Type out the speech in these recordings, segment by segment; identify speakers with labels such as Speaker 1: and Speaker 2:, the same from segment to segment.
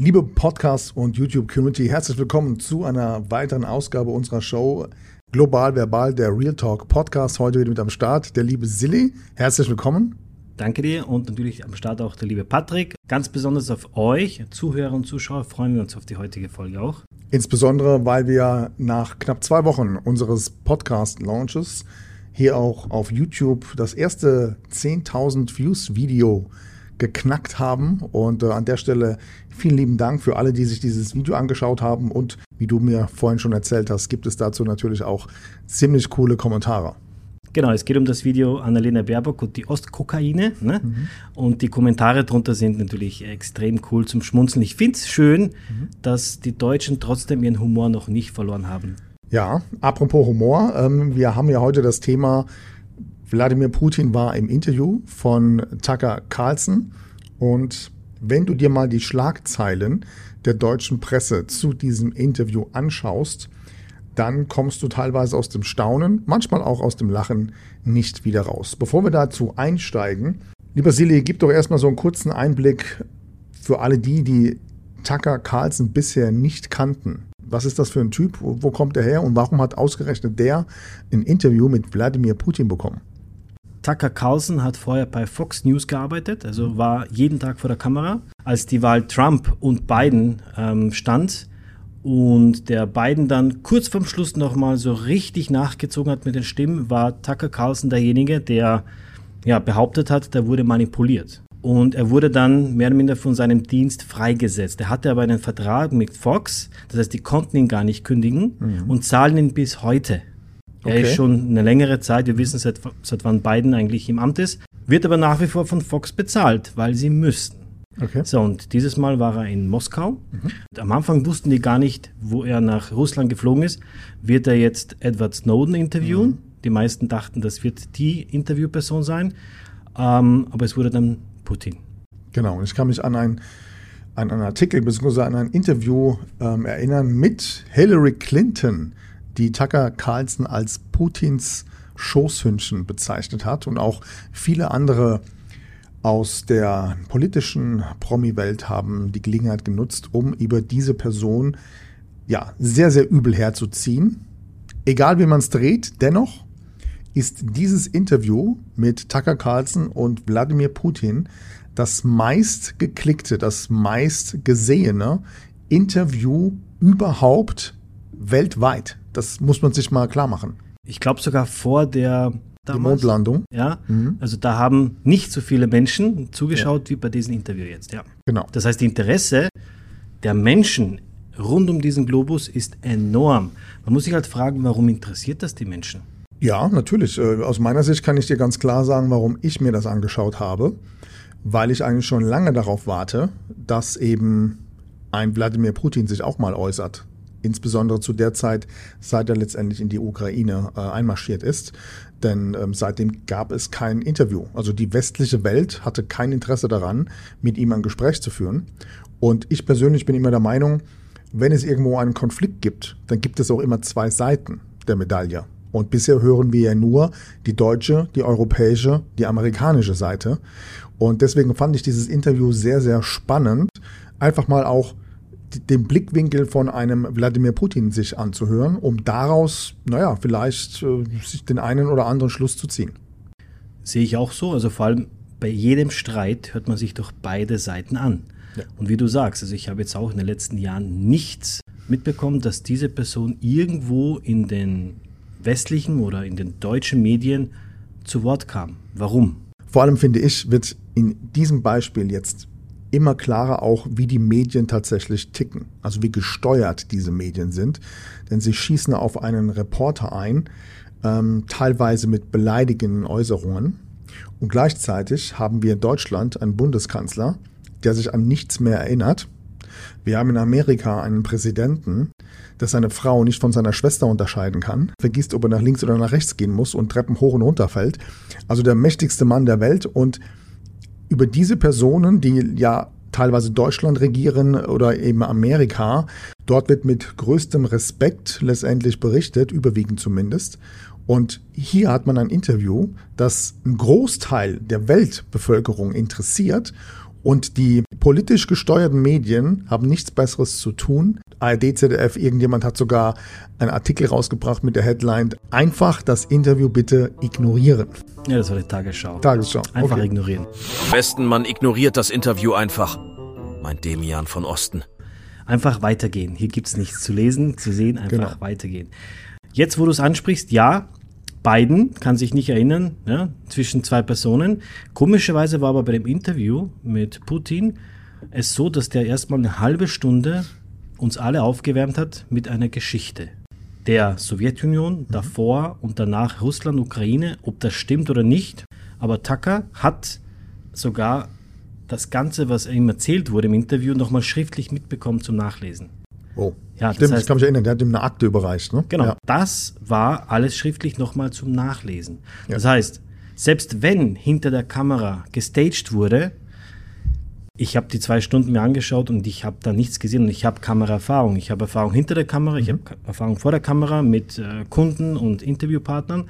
Speaker 1: Liebe Podcast- und YouTube-Community, herzlich willkommen zu einer weiteren Ausgabe unserer Show Global Verbal, der Real Talk Podcast. Heute wieder mit am Start der liebe Silly. Herzlich willkommen.
Speaker 2: Danke dir und natürlich am Start auch der liebe Patrick. Ganz besonders auf euch, Zuhörer und Zuschauer, freuen wir uns auf die heutige Folge auch.
Speaker 1: Insbesondere, weil wir nach knapp zwei Wochen unseres Podcast-Launches hier auch auf YouTube das erste 10.000 Views-Video geknackt haben. Und äh, an der Stelle vielen lieben Dank für alle, die sich dieses Video angeschaut haben. Und wie du mir vorhin schon erzählt hast, gibt es dazu natürlich auch ziemlich coole Kommentare.
Speaker 2: Genau, es geht um das Video Annalena Baerbock und die Ostkokaine. Ne? Mhm. Und die Kommentare darunter sind natürlich extrem cool zum Schmunzeln. Ich finde es schön, mhm. dass die Deutschen trotzdem ihren Humor noch nicht verloren haben.
Speaker 1: Ja, apropos Humor, ähm, wir haben ja heute das Thema, Wladimir Putin war im Interview von Tucker Carlson und wenn du dir mal die Schlagzeilen der deutschen Presse zu diesem Interview anschaust, dann kommst du teilweise aus dem Staunen, manchmal auch aus dem Lachen nicht wieder raus. Bevor wir dazu einsteigen, lieber Silly, gib doch erstmal so einen kurzen Einblick für alle die, die Tucker Carlson bisher nicht kannten. Was ist das für ein Typ? Wo kommt er her? Und warum hat ausgerechnet der ein Interview mit Wladimir Putin bekommen?
Speaker 2: Tucker Carlson hat vorher bei Fox News gearbeitet, also war jeden Tag vor der Kamera. Als die Wahl Trump und Biden ähm, stand, und der Biden dann kurz vorm Schluss nochmal so richtig nachgezogen hat mit den Stimmen, war Tucker Carlson derjenige, der ja, behauptet hat, der wurde manipuliert. Und er wurde dann mehr oder minder von seinem Dienst freigesetzt. Er hatte aber einen Vertrag mit Fox, das heißt, die konnten ihn gar nicht kündigen mhm. und zahlen ihn bis heute. Er okay. ist schon eine längere Zeit, wir wissen seit, seit wann Biden eigentlich im Amt ist, wird aber nach wie vor von Fox bezahlt, weil sie müssten. Okay. So, und dieses Mal war er in Moskau. Mhm. Am Anfang wussten die gar nicht, wo er nach Russland geflogen ist. Wird er jetzt Edward Snowden interviewen? Mhm. Die meisten dachten, das wird die Interviewperson sein. Ähm, aber es wurde dann Putin.
Speaker 1: Genau, und ich kann mich an, ein, an einen Artikel bzw. an ein Interview ähm, erinnern mit Hillary Clinton, die Tucker Carlson als Putins Schoßhündchen bezeichnet hat und auch viele andere aus der politischen Promi-Welt haben die Gelegenheit genutzt, um über diese Person ja sehr, sehr übel herzuziehen. Egal wie man es dreht, dennoch ist dieses Interview mit Tucker Carlson und Wladimir Putin das meist geklickte, das meist gesehene Interview überhaupt weltweit. Das muss man sich mal klar machen.
Speaker 2: Ich glaube sogar vor der
Speaker 1: damals. Mondlandung.
Speaker 2: Ja, mhm. also da haben nicht so viele Menschen zugeschaut ja. wie bei diesem Interview jetzt, ja. Genau. Das heißt, die Interesse der Menschen rund um diesen Globus ist enorm. Man muss sich halt fragen, warum interessiert das die Menschen?
Speaker 1: Ja, natürlich. Äh, aus meiner Sicht kann ich dir ganz klar sagen, warum ich mir das angeschaut habe. Weil ich eigentlich schon lange darauf warte, dass eben ein Wladimir Putin sich auch mal äußert insbesondere zu der Zeit, seit er letztendlich in die Ukraine äh, einmarschiert ist. Denn ähm, seitdem gab es kein Interview. Also die westliche Welt hatte kein Interesse daran, mit ihm ein Gespräch zu führen. Und ich persönlich bin immer der Meinung, wenn es irgendwo einen Konflikt gibt, dann gibt es auch immer zwei Seiten der Medaille. Und bisher hören wir ja nur die deutsche, die europäische, die amerikanische Seite. Und deswegen fand ich dieses Interview sehr, sehr spannend. Einfach mal auch den Blickwinkel von einem Wladimir Putin sich anzuhören, um daraus, naja, vielleicht äh, sich den einen oder anderen Schluss zu ziehen.
Speaker 2: Sehe ich auch so. Also vor allem bei jedem Streit hört man sich doch beide Seiten an. Ja. Und wie du sagst, also ich habe jetzt auch in den letzten Jahren nichts mitbekommen, dass diese Person irgendwo in den westlichen oder in den deutschen Medien zu Wort kam. Warum?
Speaker 1: Vor allem finde ich, wird in diesem Beispiel jetzt immer klarer auch, wie die Medien tatsächlich ticken, also wie gesteuert diese Medien sind. Denn sie schießen auf einen Reporter ein, ähm, teilweise mit beleidigenden Äußerungen. Und gleichzeitig haben wir in Deutschland einen Bundeskanzler, der sich an nichts mehr erinnert. Wir haben in Amerika einen Präsidenten, der seine Frau nicht von seiner Schwester unterscheiden kann, vergisst, ob er nach links oder nach rechts gehen muss und Treppen hoch und runter fällt. Also der mächtigste Mann der Welt und über diese Personen, die ja teilweise Deutschland regieren oder eben Amerika, dort wird mit größtem Respekt letztendlich berichtet, überwiegend zumindest. Und hier hat man ein Interview, das einen Großteil der Weltbevölkerung interessiert Und die politisch gesteuerten Medien haben nichts Besseres zu tun. ARD, ZDF, irgendjemand hat sogar einen Artikel rausgebracht mit der Headline, einfach das Interview bitte ignorieren.
Speaker 2: Ja, das war die Tagesschau.
Speaker 1: Tagesschau.
Speaker 2: Einfach okay. ignorieren.
Speaker 3: Am besten man ignoriert das Interview einfach, meint Demian von Osten.
Speaker 2: Einfach weitergehen. Hier gibt es nichts zu lesen, zu sehen, einfach genau. weitergehen. Jetzt, wo du es ansprichst, ja, Biden kann sich nicht erinnern, ja, zwischen zwei Personen. Komischerweise war aber bei dem Interview mit Putin es so, dass der erstmal eine halbe Stunde uns alle aufgewärmt hat mit einer Geschichte der Sowjetunion, mhm. davor und danach Russland, Ukraine, ob das stimmt oder nicht. Aber Tucker hat sogar das Ganze, was ihm erzählt wurde im Interview, nochmal schriftlich mitbekommen zum Nachlesen.
Speaker 1: Oh. Ja, Stimmt, das heißt, ich kann mich erinnern, der hat ihm eine Akte überreicht. Ne?
Speaker 2: Genau, ja. das war alles schriftlich nochmal zum Nachlesen. Ja. Das heißt, selbst wenn hinter der Kamera gestaged wurde, ich habe die zwei Stunden mir angeschaut und ich habe da nichts gesehen und ich habe Kameraerfahrung. Ich habe Erfahrung hinter der Kamera, mhm. ich habe Erfahrung vor der Kamera mit äh, Kunden und Interviewpartnern.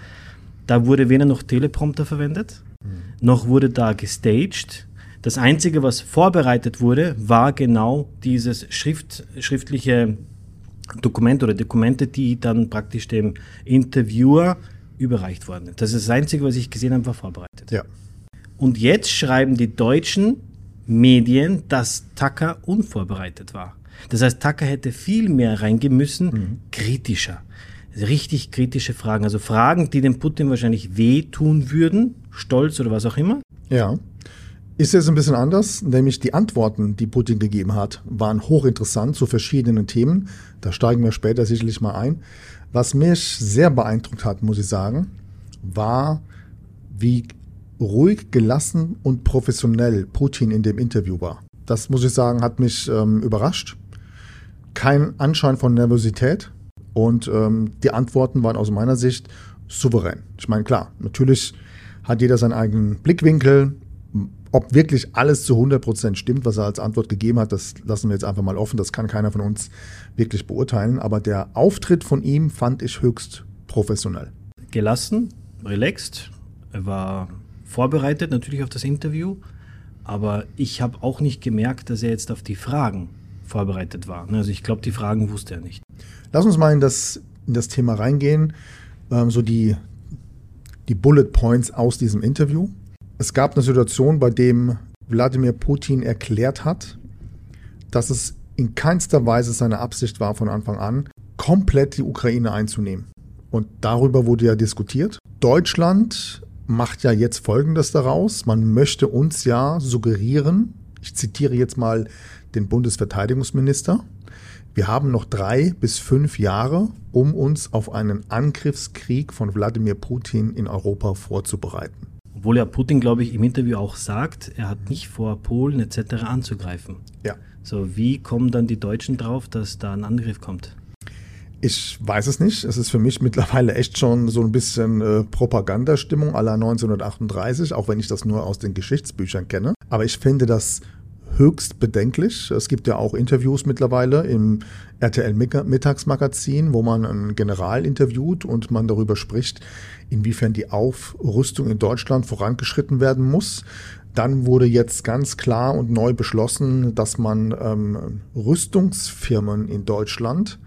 Speaker 2: Da wurde weder noch Teleprompter verwendet, mhm. noch wurde da gestaged. Das Einzige, was vorbereitet wurde, war genau dieses Schrift, schriftliche Dokument oder Dokumente, die dann praktisch dem Interviewer überreicht wurden. Das ist das Einzige, was ich gesehen habe, war vorbereitet.
Speaker 1: Ja.
Speaker 2: Und jetzt schreiben die deutschen Medien, dass Tucker unvorbereitet war. Das heißt, Tucker hätte viel mehr reingehen müssen, mhm. kritischer. Richtig kritische Fragen. Also Fragen, die dem Putin wahrscheinlich wehtun würden, Stolz oder was auch immer.
Speaker 1: Ja. Ist jetzt ein bisschen anders, nämlich die Antworten, die Putin gegeben hat, waren hochinteressant zu verschiedenen Themen. Da steigen wir später sicherlich mal ein. Was mich sehr beeindruckt hat, muss ich sagen, war, wie ruhig, gelassen und professionell Putin in dem Interview war. Das muss ich sagen, hat mich ähm, überrascht. Kein Anschein von Nervosität und ähm, die Antworten waren aus meiner Sicht souverän. Ich meine, klar, natürlich hat jeder seinen eigenen Blickwinkel, ob wirklich alles zu 100% stimmt, was er als Antwort gegeben hat, das lassen wir jetzt einfach mal offen. Das kann keiner von uns wirklich beurteilen. Aber der Auftritt von ihm fand ich höchst professionell.
Speaker 2: Gelassen, relaxed. Er war vorbereitet natürlich auf das Interview. Aber ich habe auch nicht gemerkt, dass er jetzt auf die Fragen vorbereitet war. Also ich glaube, die Fragen wusste er nicht.
Speaker 1: Lass uns mal in das, in das Thema reingehen. Ähm, so die, die Bullet Points aus diesem Interview. Es gab eine Situation, bei dem Wladimir Putin erklärt hat, dass es in keinster Weise seine Absicht war, von Anfang an komplett die Ukraine einzunehmen. Und darüber wurde ja diskutiert. Deutschland macht ja jetzt Folgendes daraus. Man möchte uns ja suggerieren, ich zitiere jetzt mal den Bundesverteidigungsminister, wir haben noch drei bis fünf Jahre, um uns auf einen Angriffskrieg von Wladimir Putin in Europa vorzubereiten.
Speaker 2: Obwohl ja Putin, glaube ich, im Interview auch sagt, er hat nicht vor, Polen etc. anzugreifen.
Speaker 1: Ja.
Speaker 2: So, wie kommen dann die Deutschen drauf, dass da ein Angriff kommt?
Speaker 1: Ich weiß es nicht. Es ist für mich mittlerweile echt schon so ein bisschen äh, Propagandastimmung aller 1938, auch wenn ich das nur aus den Geschichtsbüchern kenne. Aber ich finde das höchst bedenklich. Es gibt ja auch Interviews mittlerweile im RTL Mittagsmagazin, wo man einen General interviewt und man darüber spricht, inwiefern die Aufrüstung in Deutschland vorangeschritten werden muss. Dann wurde jetzt ganz klar und neu beschlossen, dass man ähm, Rüstungsfirmen in Deutschland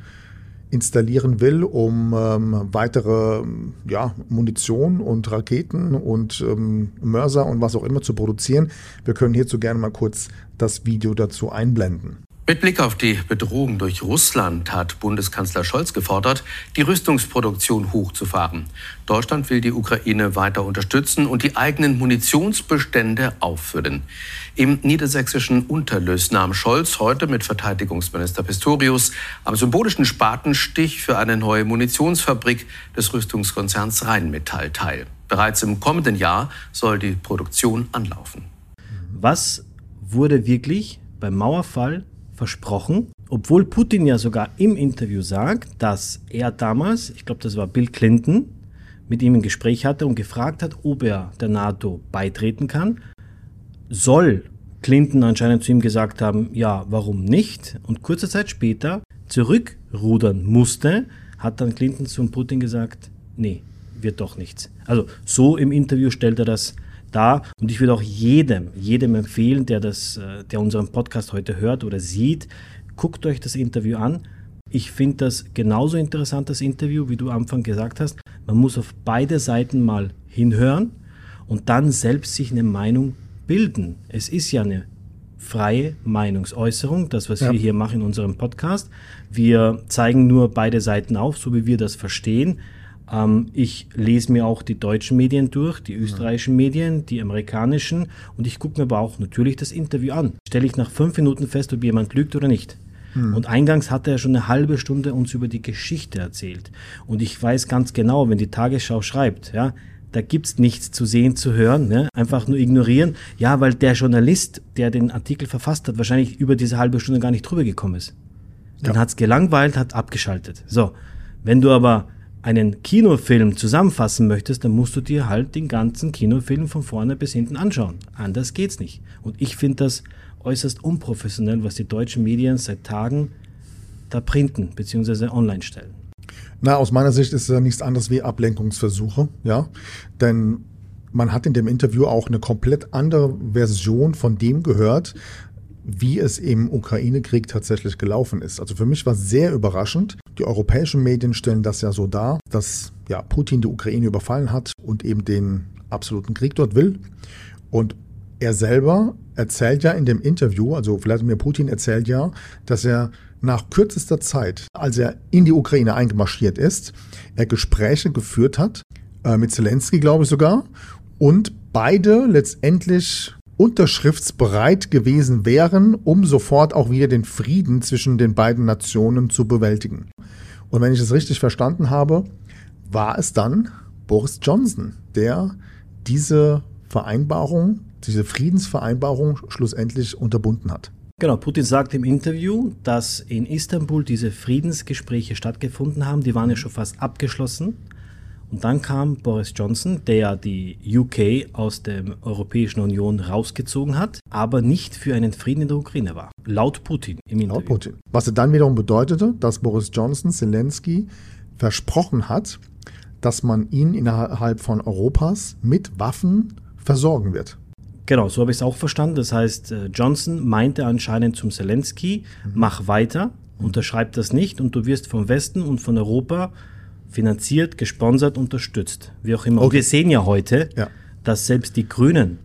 Speaker 1: installieren will, um ähm, weitere ja, Munition und Raketen und ähm, Mörser und was auch immer zu produzieren. Wir können hierzu gerne mal kurz das Video dazu einblenden.
Speaker 4: Mit Blick auf die Bedrohung durch Russland hat Bundeskanzler Scholz gefordert, die Rüstungsproduktion hochzufahren. Deutschland will die Ukraine weiter unterstützen und die eigenen Munitionsbestände auffüllen. Im niedersächsischen Unterlös nahm Scholz heute mit Verteidigungsminister Pistorius am symbolischen Spatenstich für eine neue Munitionsfabrik des Rüstungskonzerns Rheinmetall teil. Bereits im kommenden Jahr soll die Produktion anlaufen.
Speaker 2: Was wurde wirklich beim Mauerfall versprochen, obwohl Putin ja sogar im Interview sagt, dass er damals, ich glaube, das war Bill Clinton, mit ihm ein Gespräch hatte und gefragt hat, ob er der NATO beitreten kann, soll Clinton anscheinend zu ihm gesagt haben, ja, warum nicht? Und kurze Zeit später zurückrudern musste, hat dann Clinton zum Putin gesagt, nee, wird doch nichts. Also so im Interview stellt er das da. Und ich würde auch jedem, jedem empfehlen, der, das, äh, der unseren Podcast heute hört oder sieht, guckt euch das Interview an. Ich finde das genauso interessant, das Interview, wie du am Anfang gesagt hast. Man muss auf beide Seiten mal hinhören und dann selbst sich eine Meinung bilden. Es ist ja eine freie Meinungsäußerung, das, was ja. wir hier machen in unserem Podcast. Wir zeigen nur beide Seiten auf, so wie wir das verstehen. Ähm, ich lese mir auch die deutschen Medien durch, die österreichischen Medien, die amerikanischen und ich gucke mir aber auch natürlich das Interview an. Stelle ich nach fünf Minuten fest, ob jemand lügt oder nicht. Hm. Und eingangs hat er schon eine halbe Stunde uns über die Geschichte erzählt. Und ich weiß ganz genau, wenn die Tagesschau schreibt, ja, da gibt's nichts zu sehen, zu hören, ne? einfach nur ignorieren. Ja, weil der Journalist, der den Artikel verfasst hat, wahrscheinlich über diese halbe Stunde gar nicht drüber gekommen ist. Dann ja. hat's gelangweilt, hat abgeschaltet. So, wenn du aber einen Kinofilm zusammenfassen möchtest, dann musst du dir halt den ganzen Kinofilm von vorne bis hinten anschauen. Anders geht's nicht. Und ich finde das äußerst unprofessionell, was die deutschen Medien seit Tagen da printen bzw. online stellen.
Speaker 1: Na, aus meiner Sicht ist es ja nichts anderes wie Ablenkungsversuche, ja. Denn man hat in dem Interview auch eine komplett andere Version von dem gehört, wie es im Ukraine-Krieg tatsächlich gelaufen ist. Also für mich war es sehr überraschend. Die europäischen Medien stellen das ja so dar, dass ja, Putin die Ukraine überfallen hat und eben den absoluten Krieg dort will. Und er selber erzählt ja in dem Interview, also Wladimir Putin erzählt ja, dass er nach kürzester Zeit, als er in die Ukraine eingemarschiert ist, er Gespräche geführt hat, äh, mit Zelensky, glaube ich sogar, und beide letztendlich unterschriftsbereit gewesen wären, um sofort auch wieder den Frieden zwischen den beiden Nationen zu bewältigen. Und wenn ich es richtig verstanden habe, war es dann Boris Johnson, der diese Vereinbarung, diese Friedensvereinbarung schlussendlich unterbunden hat.
Speaker 2: Genau, Putin sagt im Interview, dass in Istanbul diese Friedensgespräche stattgefunden haben. Die waren ja schon fast abgeschlossen. Und dann kam Boris Johnson, der die UK aus der Europäischen Union rausgezogen hat, aber nicht für einen Frieden in der Ukraine war. Laut Putin
Speaker 1: im Interview. Laut Putin. Was dann wiederum bedeutete, dass Boris Johnson Zelensky versprochen hat, dass man ihn innerhalb von Europas mit Waffen versorgen wird.
Speaker 2: Genau, so habe ich es auch verstanden. Das heißt, äh, Johnson meinte anscheinend zum Zelensky, mhm. mach weiter, unterschreib das nicht und du wirst vom Westen und von Europa finanziert, gesponsert, unterstützt. Wie auch immer. Okay. Und wir sehen ja heute, ja. dass selbst die Grünen,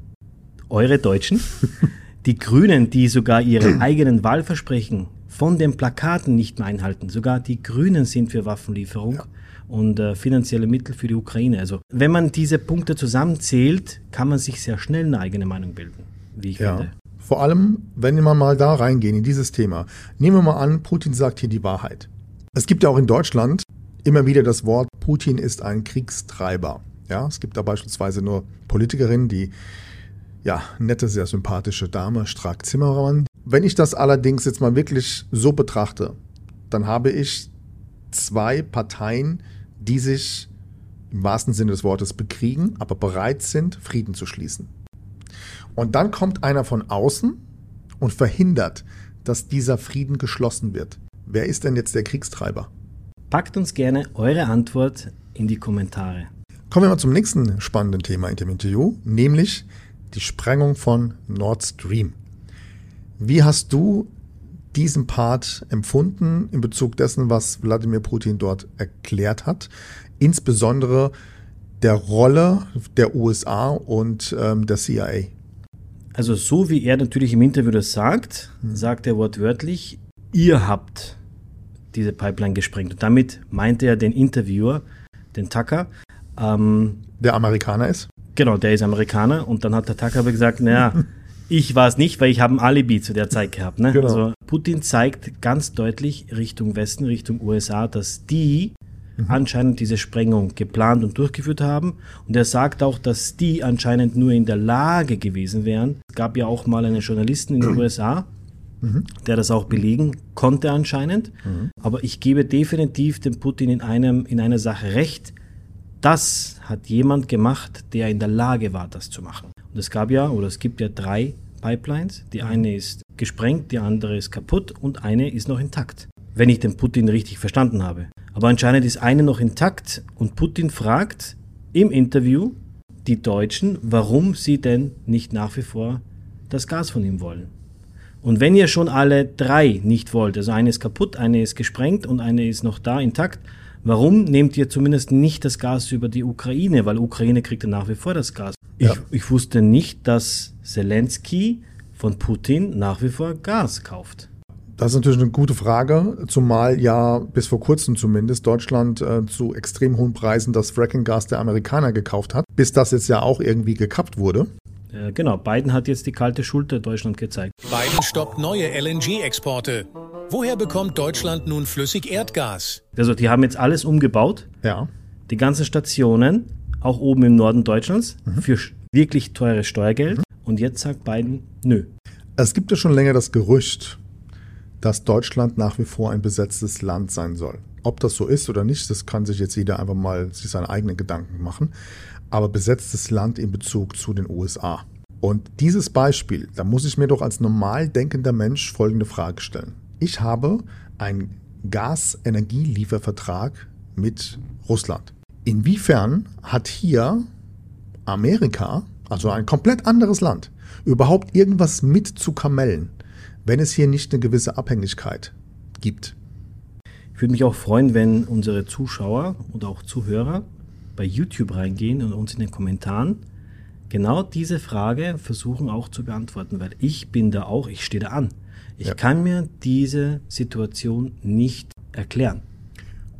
Speaker 2: eure Deutschen, die Grünen, die sogar ihre eigenen Wahlversprechen von den Plakaten nicht mehr einhalten, sogar die Grünen sind für Waffenlieferung. Ja und äh, finanzielle Mittel für die Ukraine. Also wenn man diese Punkte zusammenzählt, kann man sich sehr schnell eine eigene Meinung bilden, wie ich ja. finde.
Speaker 1: Vor allem, wenn wir mal da reingehen in dieses Thema. Nehmen wir mal an, Putin sagt hier die Wahrheit. Es gibt ja auch in Deutschland immer wieder das Wort, Putin ist ein Kriegstreiber. Ja, es gibt da beispielsweise nur Politikerinnen, die ja, nette, sehr sympathische Dame, Strack Zimmermann. Wenn ich das allerdings jetzt mal wirklich so betrachte, dann habe ich zwei Parteien, die sich im wahrsten Sinne des Wortes bekriegen, aber bereit sind, Frieden zu schließen. Und dann kommt einer von außen und verhindert, dass dieser Frieden geschlossen wird. Wer ist denn jetzt der Kriegstreiber?
Speaker 2: Packt uns gerne eure Antwort in die Kommentare.
Speaker 1: Kommen wir mal zum nächsten spannenden Thema in dem Interview, nämlich die Sprengung von Nord Stream. Wie hast du diesen Part empfunden in Bezug dessen, was Wladimir Putin dort erklärt hat, insbesondere der Rolle der USA und ähm, der CIA?
Speaker 2: Also so wie er natürlich im Interview das sagt, hm. sagt er wortwörtlich, ihr habt diese Pipeline gesprengt. Und damit meinte er den Interviewer, den Tucker.
Speaker 1: Ähm, der Amerikaner ist?
Speaker 2: Genau, der ist Amerikaner. Und dann hat der Tucker aber gesagt, naja, Ich war es nicht, weil ich habe ein Alibi zu der Zeit gehabt. Ne? Genau. Also Putin zeigt ganz deutlich Richtung Westen, Richtung USA, dass die mhm. anscheinend diese Sprengung geplant und durchgeführt haben. Und er sagt auch, dass die anscheinend nur in der Lage gewesen wären. Es gab ja auch mal einen Journalisten in den USA, der das auch belegen konnte anscheinend. Mhm. Aber ich gebe definitiv dem Putin in, einem, in einer Sache recht. Das hat jemand gemacht, der in der Lage war, das zu machen. Und es gab ja, oder es gibt ja drei Pipelines. Die eine ist gesprengt, die andere ist kaputt und eine ist noch intakt. Wenn ich den Putin richtig verstanden habe. Aber anscheinend ist eine noch intakt und Putin fragt im Interview die Deutschen, warum sie denn nicht nach wie vor das Gas von ihm wollen. Und wenn ihr schon alle drei nicht wollt, also eine ist kaputt, eine ist gesprengt und eine ist noch da intakt, warum nehmt ihr zumindest nicht das Gas über die Ukraine? Weil Ukraine kriegt ja nach wie vor das Gas. Ja. Ich, ich wusste nicht, dass Zelensky von Putin nach wie vor Gas kauft.
Speaker 1: Das ist natürlich eine gute Frage, zumal ja bis vor kurzem zumindest Deutschland äh, zu extrem hohen Preisen das Fracking-Gas der Amerikaner gekauft hat, bis das jetzt ja auch irgendwie gekappt wurde.
Speaker 2: Äh, genau, Biden hat jetzt die kalte Schulter Deutschland gezeigt.
Speaker 5: Biden stoppt neue LNG-Exporte. Woher bekommt Deutschland nun flüssig Erdgas?
Speaker 2: Also die haben jetzt alles umgebaut.
Speaker 1: Ja.
Speaker 2: Die ganzen Stationen, auch oben im Norden Deutschlands, mhm. für wirklich teures Steuergeld. Mhm. Und jetzt sagt Biden, nö.
Speaker 1: Es gibt ja schon länger das Gerücht, dass Deutschland nach wie vor ein besetztes Land sein soll. Ob das so ist oder nicht, das kann sich jetzt jeder einfach mal sich seine eigenen Gedanken machen. Aber besetztes Land in Bezug zu den USA. Und dieses Beispiel, da muss ich mir doch als normal denkender Mensch folgende Frage stellen. Ich habe einen Gasenergieliefervertrag mit Russland. Inwiefern hat hier Amerika, also ein komplett anderes Land, überhaupt irgendwas mit zu kamellen? wenn es hier nicht eine gewisse Abhängigkeit gibt.
Speaker 2: Ich würde mich auch freuen, wenn unsere Zuschauer oder auch Zuhörer bei YouTube reingehen und uns in den Kommentaren genau diese Frage versuchen auch zu beantworten, weil ich bin da auch, ich stehe da an. Ich ja. kann mir diese Situation nicht erklären.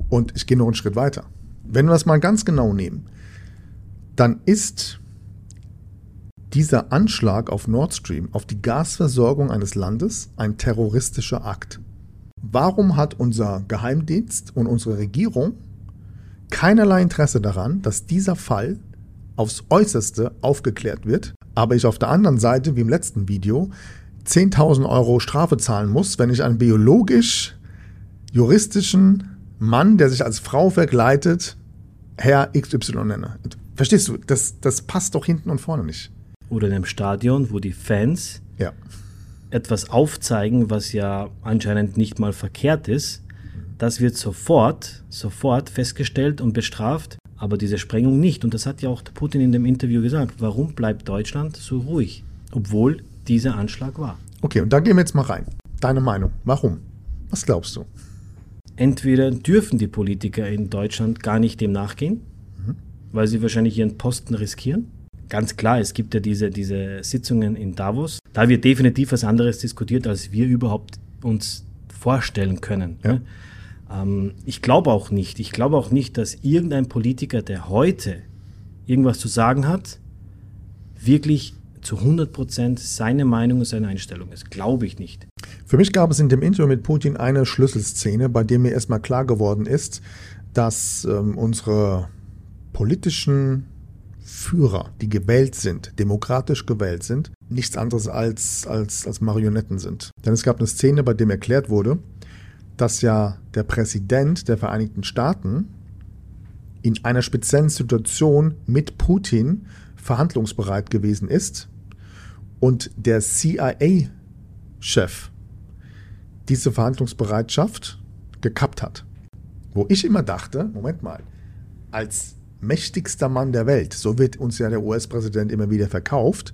Speaker 1: Und ich gehe noch einen Schritt weiter. Wenn wir es mal ganz genau nehmen, dann ist dieser Anschlag auf Nord Stream, auf die Gasversorgung eines Landes, ein terroristischer Akt. Warum hat unser Geheimdienst und unsere Regierung keinerlei Interesse daran, dass dieser Fall aufs äußerste aufgeklärt wird, aber ich auf der anderen Seite, wie im letzten Video, 10.000 Euro Strafe zahlen muss, wenn ich einen biologisch juristischen Mann, der sich als Frau verkleidet, Herr XY nenne. Verstehst du, das, das passt doch hinten und vorne nicht
Speaker 2: oder in einem Stadion, wo die Fans
Speaker 1: ja.
Speaker 2: etwas aufzeigen, was ja anscheinend nicht mal verkehrt ist, das wird sofort, sofort festgestellt und bestraft, aber diese Sprengung nicht. Und das hat ja auch Putin in dem Interview gesagt. Warum bleibt Deutschland so ruhig, obwohl dieser Anschlag war?
Speaker 1: Okay, und da gehen wir jetzt mal rein. Deine Meinung. Warum? Was glaubst du?
Speaker 2: Entweder dürfen die Politiker in Deutschland gar nicht dem nachgehen, mhm. weil sie wahrscheinlich ihren Posten riskieren ganz klar, es gibt ja diese, diese Sitzungen in Davos. Da wird definitiv was anderes diskutiert, als wir überhaupt uns vorstellen können. Ja. Ne? Ähm, ich glaube auch nicht, ich glaube auch nicht, dass irgendein Politiker, der heute irgendwas zu sagen hat, wirklich zu 100 Prozent seine Meinung und seine Einstellung ist. Glaube ich nicht.
Speaker 1: Für mich gab es in dem Interview mit Putin eine Schlüsselszene, bei der mir erstmal klar geworden ist, dass ähm, unsere politischen Führer, die gewählt sind, demokratisch gewählt sind, nichts anderes als, als, als Marionetten sind. Denn es gab eine Szene, bei dem erklärt wurde, dass ja der Präsident der Vereinigten Staaten in einer speziellen Situation mit Putin verhandlungsbereit gewesen ist und der CIA-Chef diese Verhandlungsbereitschaft gekappt hat. Wo ich immer dachte, Moment mal, als mächtigster Mann der Welt. So wird uns ja der US-Präsident immer wieder verkauft.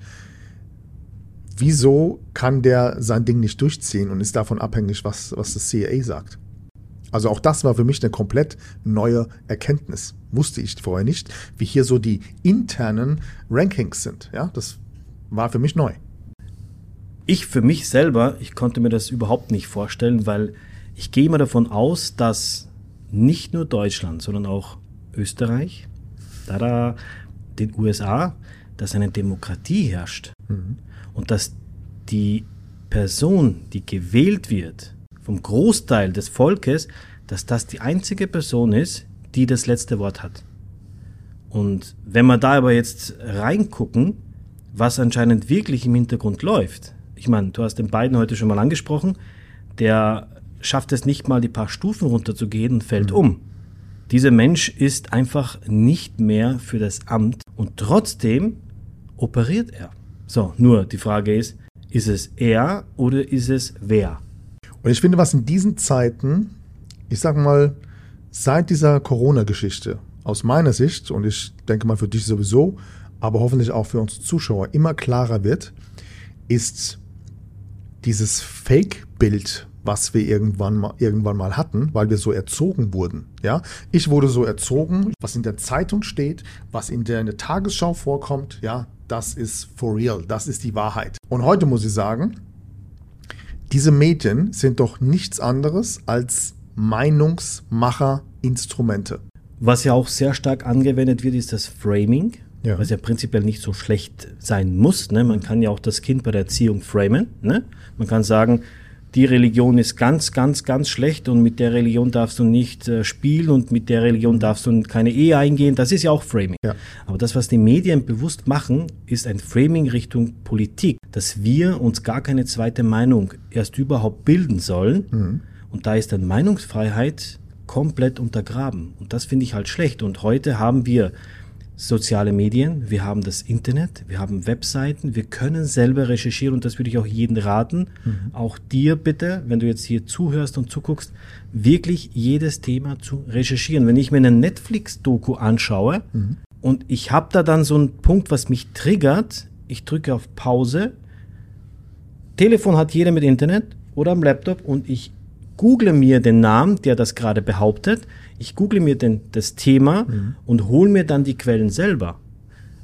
Speaker 1: Wieso kann der sein Ding nicht durchziehen und ist davon abhängig, was, was das CIA sagt? Also auch das war für mich eine komplett neue Erkenntnis. Wusste ich vorher nicht, wie hier so die internen Rankings sind. Ja, das war für mich neu.
Speaker 2: Ich für mich selber, ich konnte mir das überhaupt nicht vorstellen, weil ich gehe immer davon aus, dass nicht nur Deutschland, sondern auch Österreich, da den USA, dass eine Demokratie herrscht mhm. Und dass die Person, die gewählt wird, vom Großteil des Volkes, dass das die einzige Person ist, die das letzte Wort hat. Und wenn wir da aber jetzt reingucken, was anscheinend wirklich im Hintergrund läuft, ich meine, du hast den beiden heute schon mal angesprochen, der schafft es nicht mal, die paar Stufen runterzugehen und fällt mhm. um. Dieser Mensch ist einfach nicht mehr für das Amt und trotzdem operiert er. So, nur die Frage ist, ist es er oder ist es wer?
Speaker 1: Und ich finde, was in diesen Zeiten, ich sag mal, seit dieser Corona-Geschichte, aus meiner Sicht, und ich denke mal für dich sowieso, aber hoffentlich auch für unsere Zuschauer immer klarer wird, ist dieses Fake-Bild, was wir irgendwann mal, irgendwann mal hatten, weil wir so erzogen wurden. Ja, ich wurde so erzogen, was in der Zeitung steht, was in der, in der Tagesschau vorkommt, ja, das ist for real, das ist die Wahrheit. Und heute muss ich sagen, diese Medien sind doch nichts anderes als Meinungsmacher-Instrumente.
Speaker 2: Was ja auch sehr stark angewendet wird, ist das Framing,
Speaker 1: Ja.
Speaker 2: was ja prinzipiell nicht so schlecht sein muss. Ne? Man kann ja auch das Kind bei der Erziehung framen. Ne? Man kann sagen, die Religion ist ganz, ganz, ganz schlecht und mit der Religion darfst du nicht äh, spielen und mit der Religion darfst du keine Ehe eingehen. Das ist ja auch Framing.
Speaker 1: Ja.
Speaker 2: Aber das, was die Medien bewusst machen, ist ein Framing Richtung Politik, dass wir uns gar keine zweite Meinung erst überhaupt bilden sollen. Und da ist dann Meinungsfreiheit komplett untergraben. Und das finde ich halt schlecht. Und heute haben wir soziale Medien, wir haben das Internet, wir haben Webseiten, wir können selber recherchieren und das würde ich auch jedem raten, auch dir bitte, wenn du jetzt hier zuhörst und zuguckst, wirklich jedes Thema zu recherchieren. Wenn ich mir eine Netflix-Doku anschaue und ich habe da dann so einen Punkt, was mich triggert, ich drücke auf Pause, Telefon hat jeder mit Internet oder am Laptop und ich google mir den Namen, der das gerade behauptet. Ich google mir den, das Thema und hole mir dann die Quellen selber.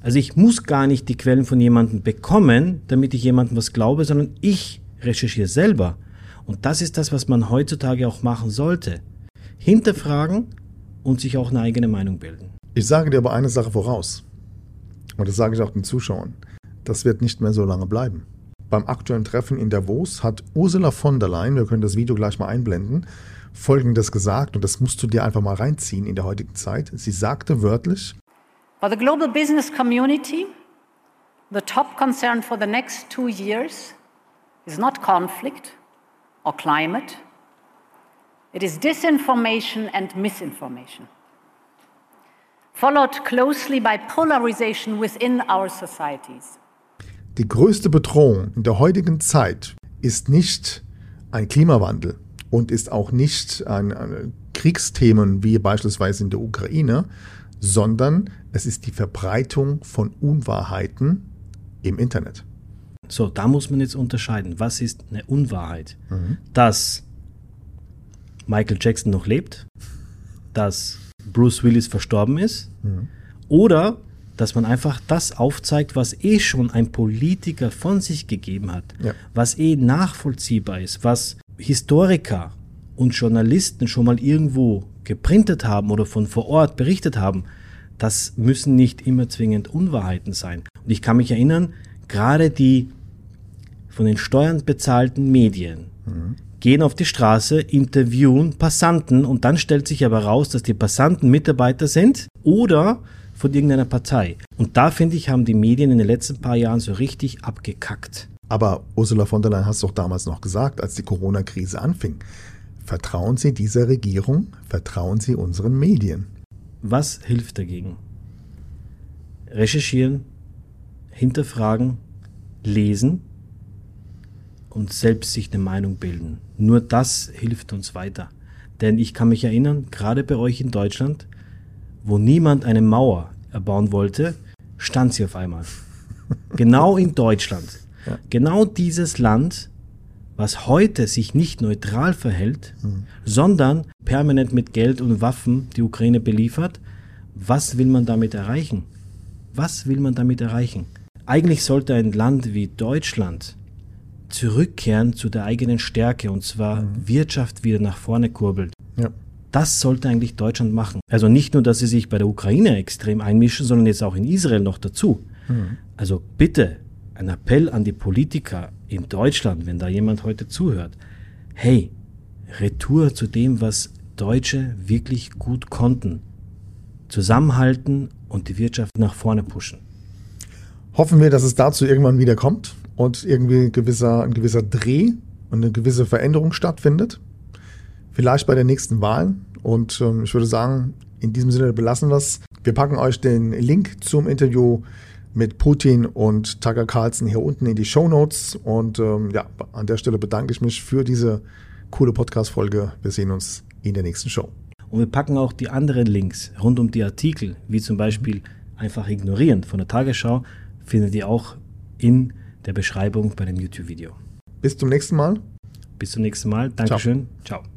Speaker 2: Also ich muss gar nicht die Quellen von jemandem bekommen, damit ich jemandem was glaube, sondern ich recherchiere selber. Und das ist das, was man heutzutage auch machen sollte. Hinterfragen und sich auch eine eigene Meinung bilden.
Speaker 1: Ich sage dir aber eine Sache voraus. Und das sage ich auch den Zuschauern. Das wird nicht mehr so lange bleiben. Beim aktuellen Treffen in Davos hat Ursula von der Leyen, wir können das Video gleich mal einblenden, Folgendes gesagt, und das musst du dir einfach mal reinziehen in der heutigen Zeit. Sie sagte wörtlich,
Speaker 6: For the global business community, the top concern for the next two years is not conflict or climate, it is disinformation and misinformation, followed closely by polarization within our societies.
Speaker 1: Die größte Bedrohung in der heutigen Zeit ist nicht ein Klimawandel und ist auch nicht ein, ein Kriegsthemen wie beispielsweise in der Ukraine, sondern es ist die Verbreitung von Unwahrheiten im Internet.
Speaker 2: So, da muss man jetzt unterscheiden. Was ist eine Unwahrheit? Dass Michael Jackson noch lebt, dass Bruce Willis verstorben ist oder dass man einfach das aufzeigt, was eh schon ein Politiker von sich gegeben hat,
Speaker 1: Ja.
Speaker 2: was eh nachvollziehbar ist, was Historiker und Journalisten schon mal irgendwo geprintet haben oder von vor Ort berichtet haben. Das müssen nicht immer zwingend Unwahrheiten sein. Und ich kann mich erinnern, gerade die von den Steuern bezahlten Medien gehen auf die Straße, interviewen Passanten und dann stellt sich aber raus, dass die Passanten Mitarbeiter sind oder von irgendeiner Partei. Und da finde ich, haben die Medien in den letzten paar Jahren so richtig abgekackt.
Speaker 1: Aber Ursula von der Leyen hast doch damals noch gesagt, als die Corona-Krise anfing, vertrauen Sie dieser Regierung, vertrauen Sie unseren Medien.
Speaker 2: Was hilft dagegen? Recherchieren, hinterfragen, lesen und selbst sich eine Meinung bilden. Nur das hilft uns weiter. Denn ich kann mich erinnern, gerade bei euch in Deutschland, wo niemand eine Mauer erbauen wollte, stand sie auf einmal. genau in Deutschland. Genau dieses Land, was heute sich nicht neutral verhält, sondern permanent mit Geld und Waffen die Ukraine beliefert, was will man damit erreichen? Was will man damit erreichen? Eigentlich sollte ein Land wie Deutschland zurückkehren zu der eigenen Stärke und zwar Wirtschaft wieder nach vorne kurbelt.
Speaker 1: Ja.
Speaker 2: Das sollte eigentlich Deutschland machen. Also nicht nur, dass sie sich bei der Ukraine extrem einmischen, sondern jetzt auch in Israel noch dazu. Also bitte ein Appell an die Politiker in Deutschland, wenn da jemand heute zuhört. Hey, Retour zu dem, was Deutsche wirklich gut konnten. Zusammenhalten und die Wirtschaft nach vorne pushen.
Speaker 1: Hoffen wir, dass es dazu irgendwann wieder kommt und irgendwie ein gewisser, ein gewisser Dreh und eine gewisse Veränderung stattfindet. Vielleicht bei der nächsten Wahl. Und ähm, ich würde sagen, in diesem Sinne belassen wir es. Wir packen euch den Link zum Interview mit Putin und Tucker Carlson hier unten in die Show Notes. Und ähm, ja, an der Stelle bedanke ich mich für diese coole Podcast-Folge. Wir sehen uns in der nächsten Show.
Speaker 2: Und wir packen auch die anderen Links rund um die Artikel, wie zum Beispiel einfach ignorieren von der Tagesschau, findet ihr auch in der Beschreibung bei dem YouTube-Video.
Speaker 1: Bis zum nächsten Mal.
Speaker 2: Bis zum nächsten Mal. Dankeschön. Ciao. Ciao.